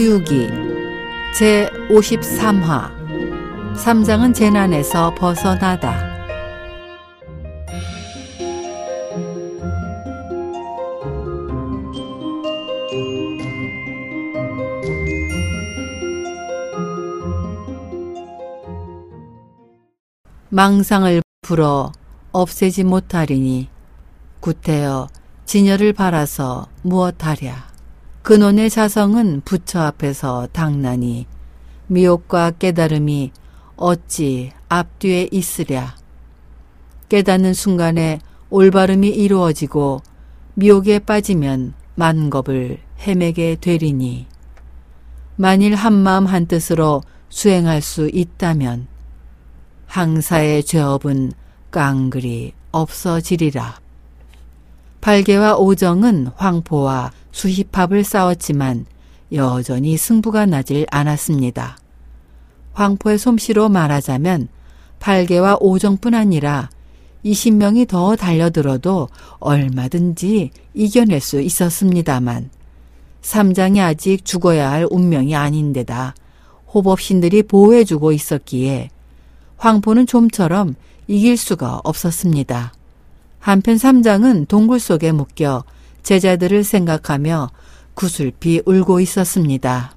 서유기. 제 53화. 삼장은 재난에서 벗어나다. 망상을 불어 없애지 못하리니 구태여 진열을 바라서 무엇하랴. 근원의 자성은 부처 앞에서 당나니 미혹과 깨달음이 어찌 앞뒤에 있으랴. 깨닫는 순간에 올바름이 이루어지고 미혹에 빠지면 만겁을 헤매게 되리니 만일 한마음 한뜻으로 수행할 수 있다면 항사의 죄업은 깡그리 없어지리라. 발개와 오정은 황포와 수힙합을 싸웠지만 여전히 승부가 나질 않았습니다. 황포의 솜씨로 말하자면 팔개와 오정뿐 아니라 20명이 더 달려들어도 얼마든지 이겨낼 수 있었습니다만 삼장이 아직 죽어야 할 운명이 아닌데다 호법신들이 보호해주고 있었기에 황포는 좀처럼 이길 수가 없었습니다. 한편 삼장은 동굴 속에 묶여 제자들을 생각하며 구슬피 울고 있었습니다.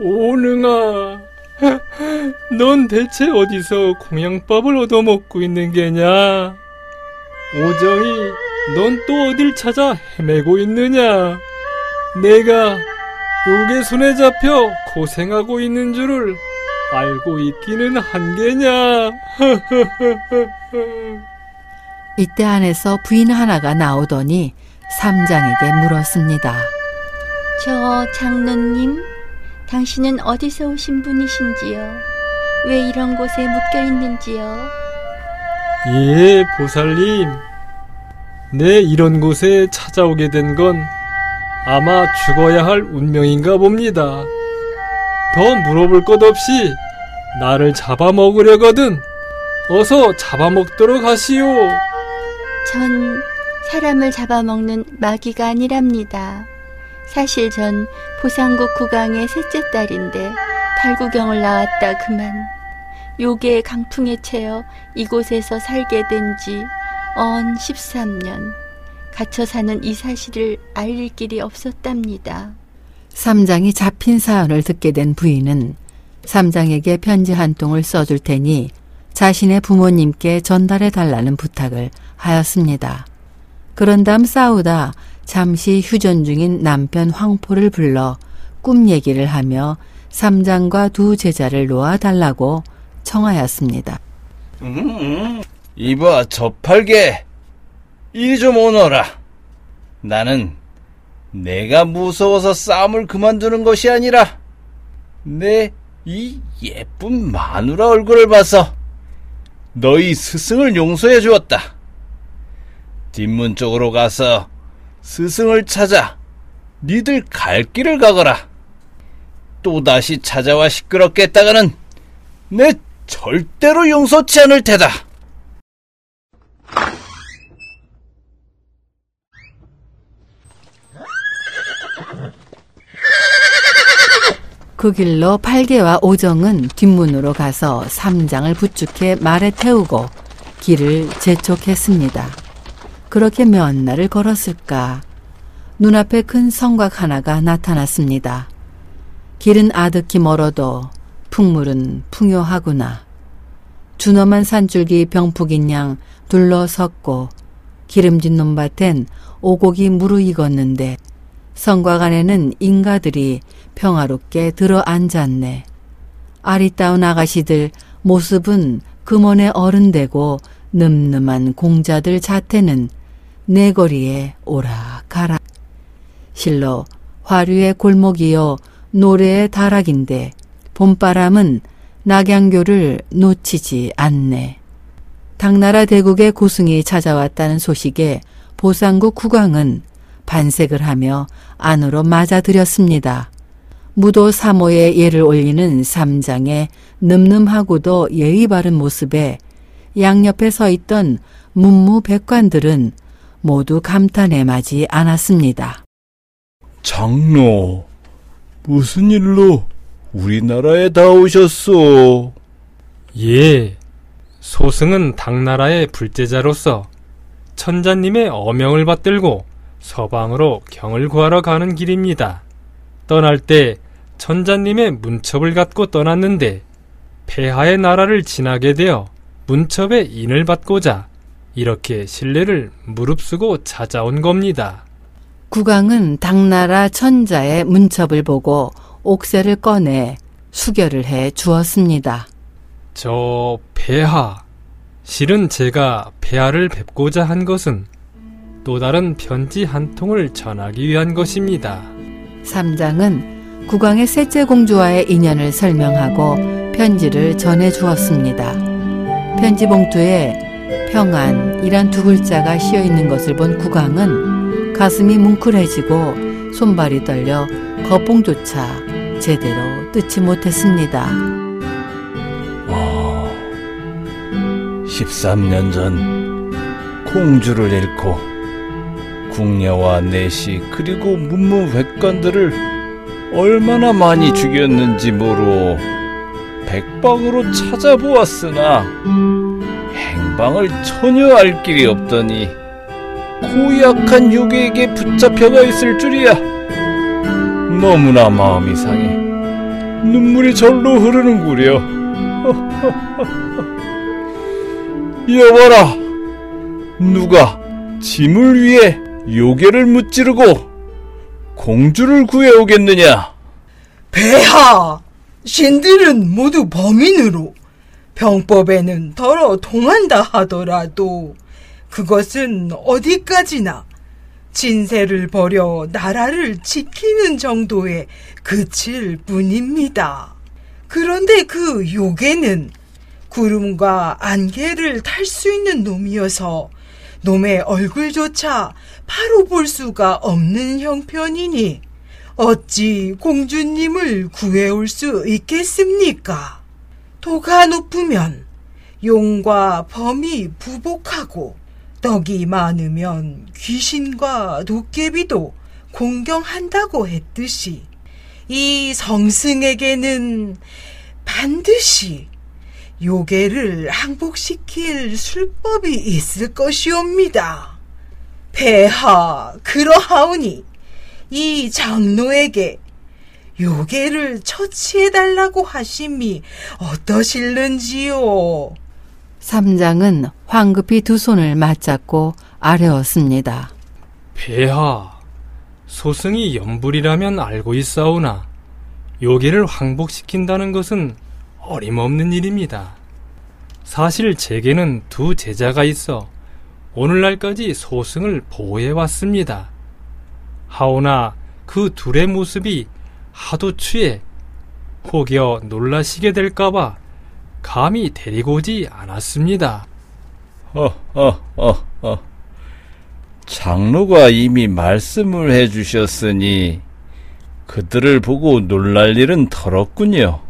오능아, 넌 대체 어디서 공양밥을 얻어먹고 있는 게냐? 오정이, 넌 또 어딜 찾아 헤매고 있느냐? 내가 요괴 손에 잡혀 고생하고 있는 줄을 알고 있기는 한게냐? 이때 안에서 부인 하나가 나오더니 삼장에게 물었습니다. 저 장로님, 당신은 어디서 오신 분이신지요? 왜 이런 곳에 묶여 있는지요? 예, 보살님. 내 이런 곳에 찾아오게 된 건 아마 죽어야 할 운명인가 봅니다. 더 물어볼 것 없이 나를 잡아먹으려거든. 어서 잡아먹도록 하시오. 전 사람을 잡아먹는 마귀가 아니랍니다. 사실 전 보상국 국왕의 셋째 딸인데 달구경을 나왔다 그만 요괴의 강풍에 채여 이곳에서 살게 된 지 언 13년 갇혀 사는 이 사실을 알릴 길이 없었답니다. 삼장이 잡힌 사연을 듣게 된 부인은 삼장에게 편지 한 통을 써줄 테니 자신의 부모님께 전달해 달라는 부탁을 하였습니다. 그런 다음 싸우다 잠시 휴전 중인 남편 황포를 불러 꿈 얘기를 하며 삼장과 두 제자를 놓아 달라고 청하였습니다. 음, 음. 이봐, 저팔계. 이리 좀 오너라. 나는 내가 무서워서 싸움을 그만두는 것이 아니라 내 이 예쁜 마누라 얼굴을 봐서 너희 스승을 용서해 주었다. 뒷문 쪽으로 가서 스승을 찾아 니들 갈 길을 가거라. 또다시 찾아와 시끄럽게 했다가는 내 절대로 용서치 않을 테다. 그 길로 팔개와 오정은 뒷문으로 가서 삼장을 부축해 말에 태우고 길을 재촉했습니다. 그렇게 몇 날을 걸었을까. 눈앞에 큰 성곽 하나가 나타났습니다. 길은 아득히 멀어도 풍물은 풍요하구나. 준엄한 산줄기 병풍인 양 둘러섰고 기름진 논밭엔 오곡이 무르익었는데 성곽 안에는 인가들이 평화롭게 들어 앉았네. 아리따운 아가씨들 모습은 금원에 어른되고 늠름한 공자들 자태는 내거리에 오락가락. 실로 화류의 골목이요 노래의 다락인데 봄바람은 낙양교를 놓치지 않네. 당나라 대국의 고승이 찾아왔다는 소식에 보상국 국왕은 반색을 하며 안으로 맞아들였습니다. 무도 사모의 예를 올리는 삼장의 늠름하고도 예의 바른 모습에 양옆에 서 있던 문무백관들은 모두 감탄에 마지 않았습니다. 장로, 무슨 일로 우리나라에 다 오셨소? 예, 소승은 당나라의 불제자로서 천자님의 어명을 받들고 서방으로 경을 구하러 가는 길입니다. 떠날 때 천자님의 문첩을 갖고 떠났는데 폐하의 나라를 지나게 되어 문첩의 인을 받고자 이렇게 신뢰를 무릅쓰고 찾아온 겁니다. 국왕은 당나라 천자의 문첩을 보고 옥새를 꺼내 수결을 해 주었습니다. 저 폐하, 실은 제가 폐하를 뵙고자 한 것은 또 다른 편지 한 통을 전하기 위한 것입니다. 삼장은 국왕의 셋째 공주와의 인연을 설명하고 편지를 전해 주었습니다. 편지 봉투에 평안이란 두 글자가 씌어 있는 것을 본 국왕은 가슴이 뭉클해지고 손발이 떨려 거봉조차 제대로 뜯지 못했습니다. 아, 13년 전 공주를 잃고 궁녀와 내시 그리고 문무백관들을 얼마나 많이 죽였는지 모르 백방으로 찾아보았으나 행방을 전혀 알 길이 없더니 고약한 요괴에게 붙잡혀가 있을 줄이야. 너무나 마음이 상해 눈물이 절로 흐르는구려. 여봐라, 누가 짐을 위해 요괴를 무찌르고 공주를 구해오겠느냐? 폐하! 신들은 모두 범인으로 병법에는 덜어 동한다 하더라도 그것은 어디까지나 진세를 버려 나라를 지키는 정도에 그칠 뿐입니다. 그런데 그 요괴는 구름과 안개를 탈 수 있는 놈이어서 놈의 얼굴조차 바로 볼 수가 없는 형편이니 어찌 공주님을 구해올 수 있겠습니까? 도가 높으면 용과 범이 부복하고 떡이 많으면 귀신과 도깨비도 공경한다고 했듯이 이 성승에게는 반드시 요괴를 항복시킬 술법이 있을 것이옵니다. 폐하, 그러하오니 이 장로에게 요괴를 처치해달라고 하심이 어떠실는지요? 삼장은 황급히 두 손을 맞잡고 아뢰었습니다. 폐하, 소승이 연불이라면 알고 있사오나 요괴를 항복시킨다는 것은 어림없는 일입니다. 사실 제게는 두 제자가 있어 오늘날까지 소승을 보호해 왔습니다. 하오나 그 둘의 모습이 하도 취해 혹여 놀라시게 될까봐 감히 데리고 오지 않았습니다. 허허허허. 장로가 이미 말씀을 해주셨으니 그들을 보고 놀랄 일은 덜었군요.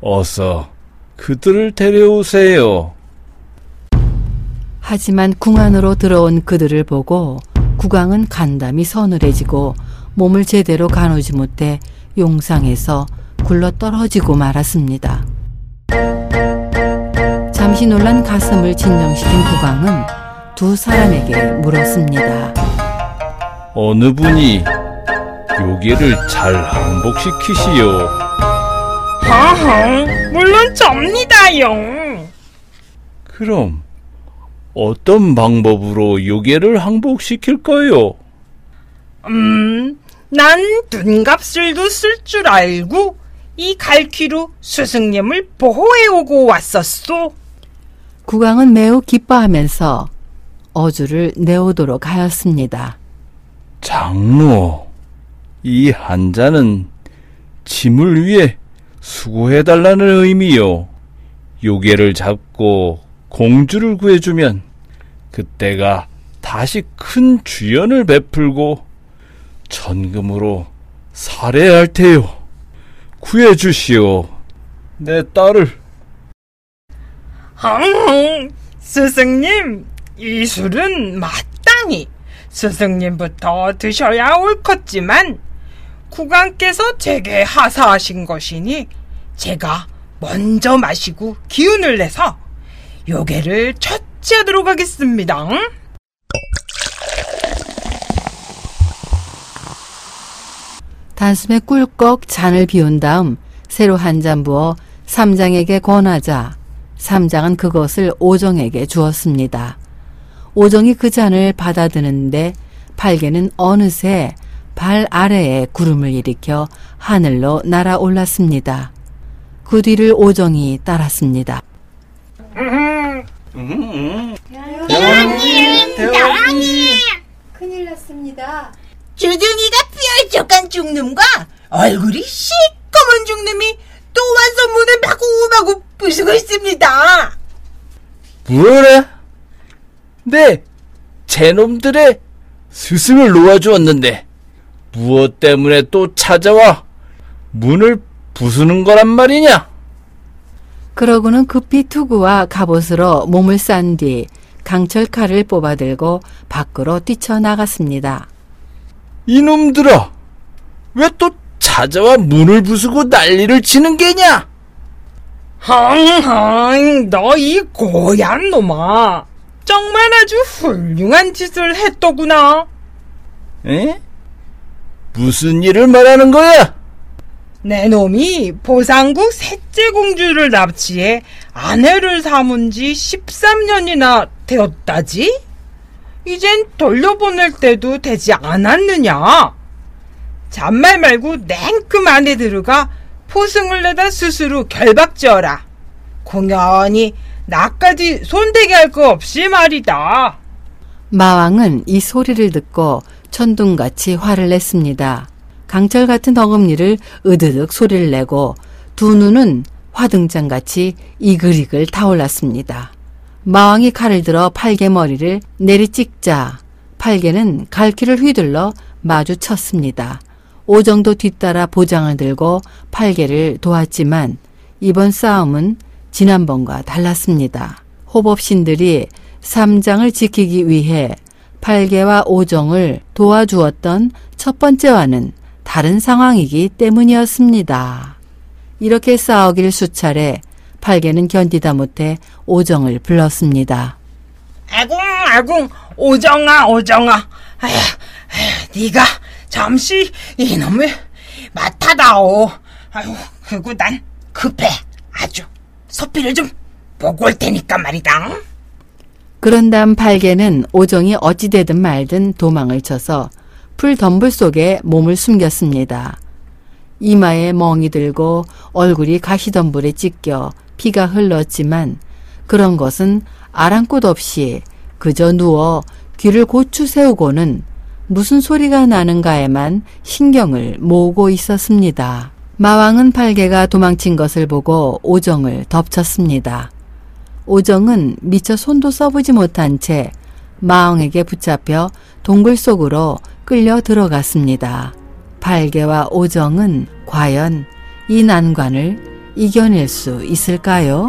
어서 그들을 데려오세요. 하지만 궁 안으로 들어온 그들을 보고 국왕은 간담이 서늘해지고 몸을 제대로 가누지 못해 용상에서 굴러 떨어지고 말았습니다. 잠시 놀란 가슴을 진정시킨 국왕은 두 사람에게 물었습니다. 어느 분이 요괴를 잘 항복시키시오. 하하, 물론 접니다요. 그럼 어떤 방법으로 요괴를 항복시킬까요? 음, 난 둔갑술도 쓸 줄 알고 이 갈퀴로 스승님을 보호해 오고 왔었소. 국왕은 매우 기뻐하면서 어주를 내오도록 하였습니다. 장로, 이 한자는 짐을 위해 수고해달라는 의미요. 요괴를 잡고 공주를 구해주면 그때가 다시 큰 주연을 베풀고 천금으로 살해할 테요. 구해주시오. 내 딸을. 흥, 스승님, 이 술은 마땅히 스승님부터 드셔야 옳겠지만 국왕께서 제게 하사하신 것이니 제가 먼저 마시고 기운을 내서 요괴를 처치하도록 하겠습니다. 단숨에 꿀꺽 잔을 비운 다음 새로 한 잔 부어 삼장에게 권하자 삼장은 그것을 오정에게 주었습니다. 오정이 그 잔을 받아드는데 팔개는 어느새 발 아래에 구름을 일으켜 하늘로 날아올랐습니다. 그 뒤를 오정이 따랐습니다. 큰일 났습니다. 주둥이가 뾰족한 죽놈과 얼굴이 시꺼먼 죽놈이 또 와서 문을 마구마구 부수고 있습니다. 뭐래? 네, 제놈들의 스승을 놓아주었는데 무엇 때문에 또 찾아와 문을 부수는 거란 말이냐? 그러고는 급히 투구와 갑옷으로 몸을 싼 뒤 강철 칼을 뽑아들고 밖으로 뛰쳐나갔습니다. 이놈들아, 왜 또 찾아와 문을 부수고 난리를 치는 게냐? 헝헝, 너 이 고얀 놈아. 정말 아주 훌륭한 짓을 했더구나. 에? 무슨 일을 말하는 거야? 내 놈이 보상국 셋째 공주를 납치해 아내를 삼은 지 13년이나 되었다지? 이젠 돌려보낼 때도 되지 않았느냐? 잔말 말고 냉큼 안에 들어가 포승을 내다 스스로 결박지어라. 공연히 나까지 손대게 할 거 없이 말이다. 마왕은 이 소리를 듣고 천둥같이 화를 냈습니다. 강철 같은 덩금니를 으드득 소리를 내고 두 눈은 화등장같이 이글이글 타올랐습니다. 마왕이 칼을 들어 팔개 머리를 내리찍자 팔개는 갈퀴를 휘둘러 마주쳤습니다. 오정도 뒤따라 보장을 들고 팔개를 도왔지만 이번 싸움은 지난번과 달랐습니다. 호법신들이 삼장을 지키기 위해 팔개와 오정을 도와주었던 첫 번째와는 다른 상황이기 때문이었습니다. 이렇게 싸우길 수차례 팔개는 견디다 못해 오정을 불렀습니다. 아궁 아궁 오정아 오정아 네가 잠시 이놈을 맡아다오 아유 그리고 난 급해 아주 소피를 좀 보고 올 테니까 말이다 그런 다음 팔개는 오정이 어찌되든 말든 도망을 쳐서 풀 덤불 속에 몸을 숨겼습니다. 이마에 멍이 들고 얼굴이 가시덤불에 찢겨 피가 흘렀지만 그런 것은 아랑곳 없이 그저 누워 귀를 고추 세우고는 무슨 소리가 나는가에만 신경을 모으고 있었습니다. 마왕은 팔개가 도망친 것을 보고 오정을 덮쳤습니다. 오정은 미처 손도 써보지 못한 채 마왕에게 붙잡혀 동굴 속으로 끌려 들어갔습니다. 팔개와 오정은 과연 이 난관을 이겨낼 수 있을까요?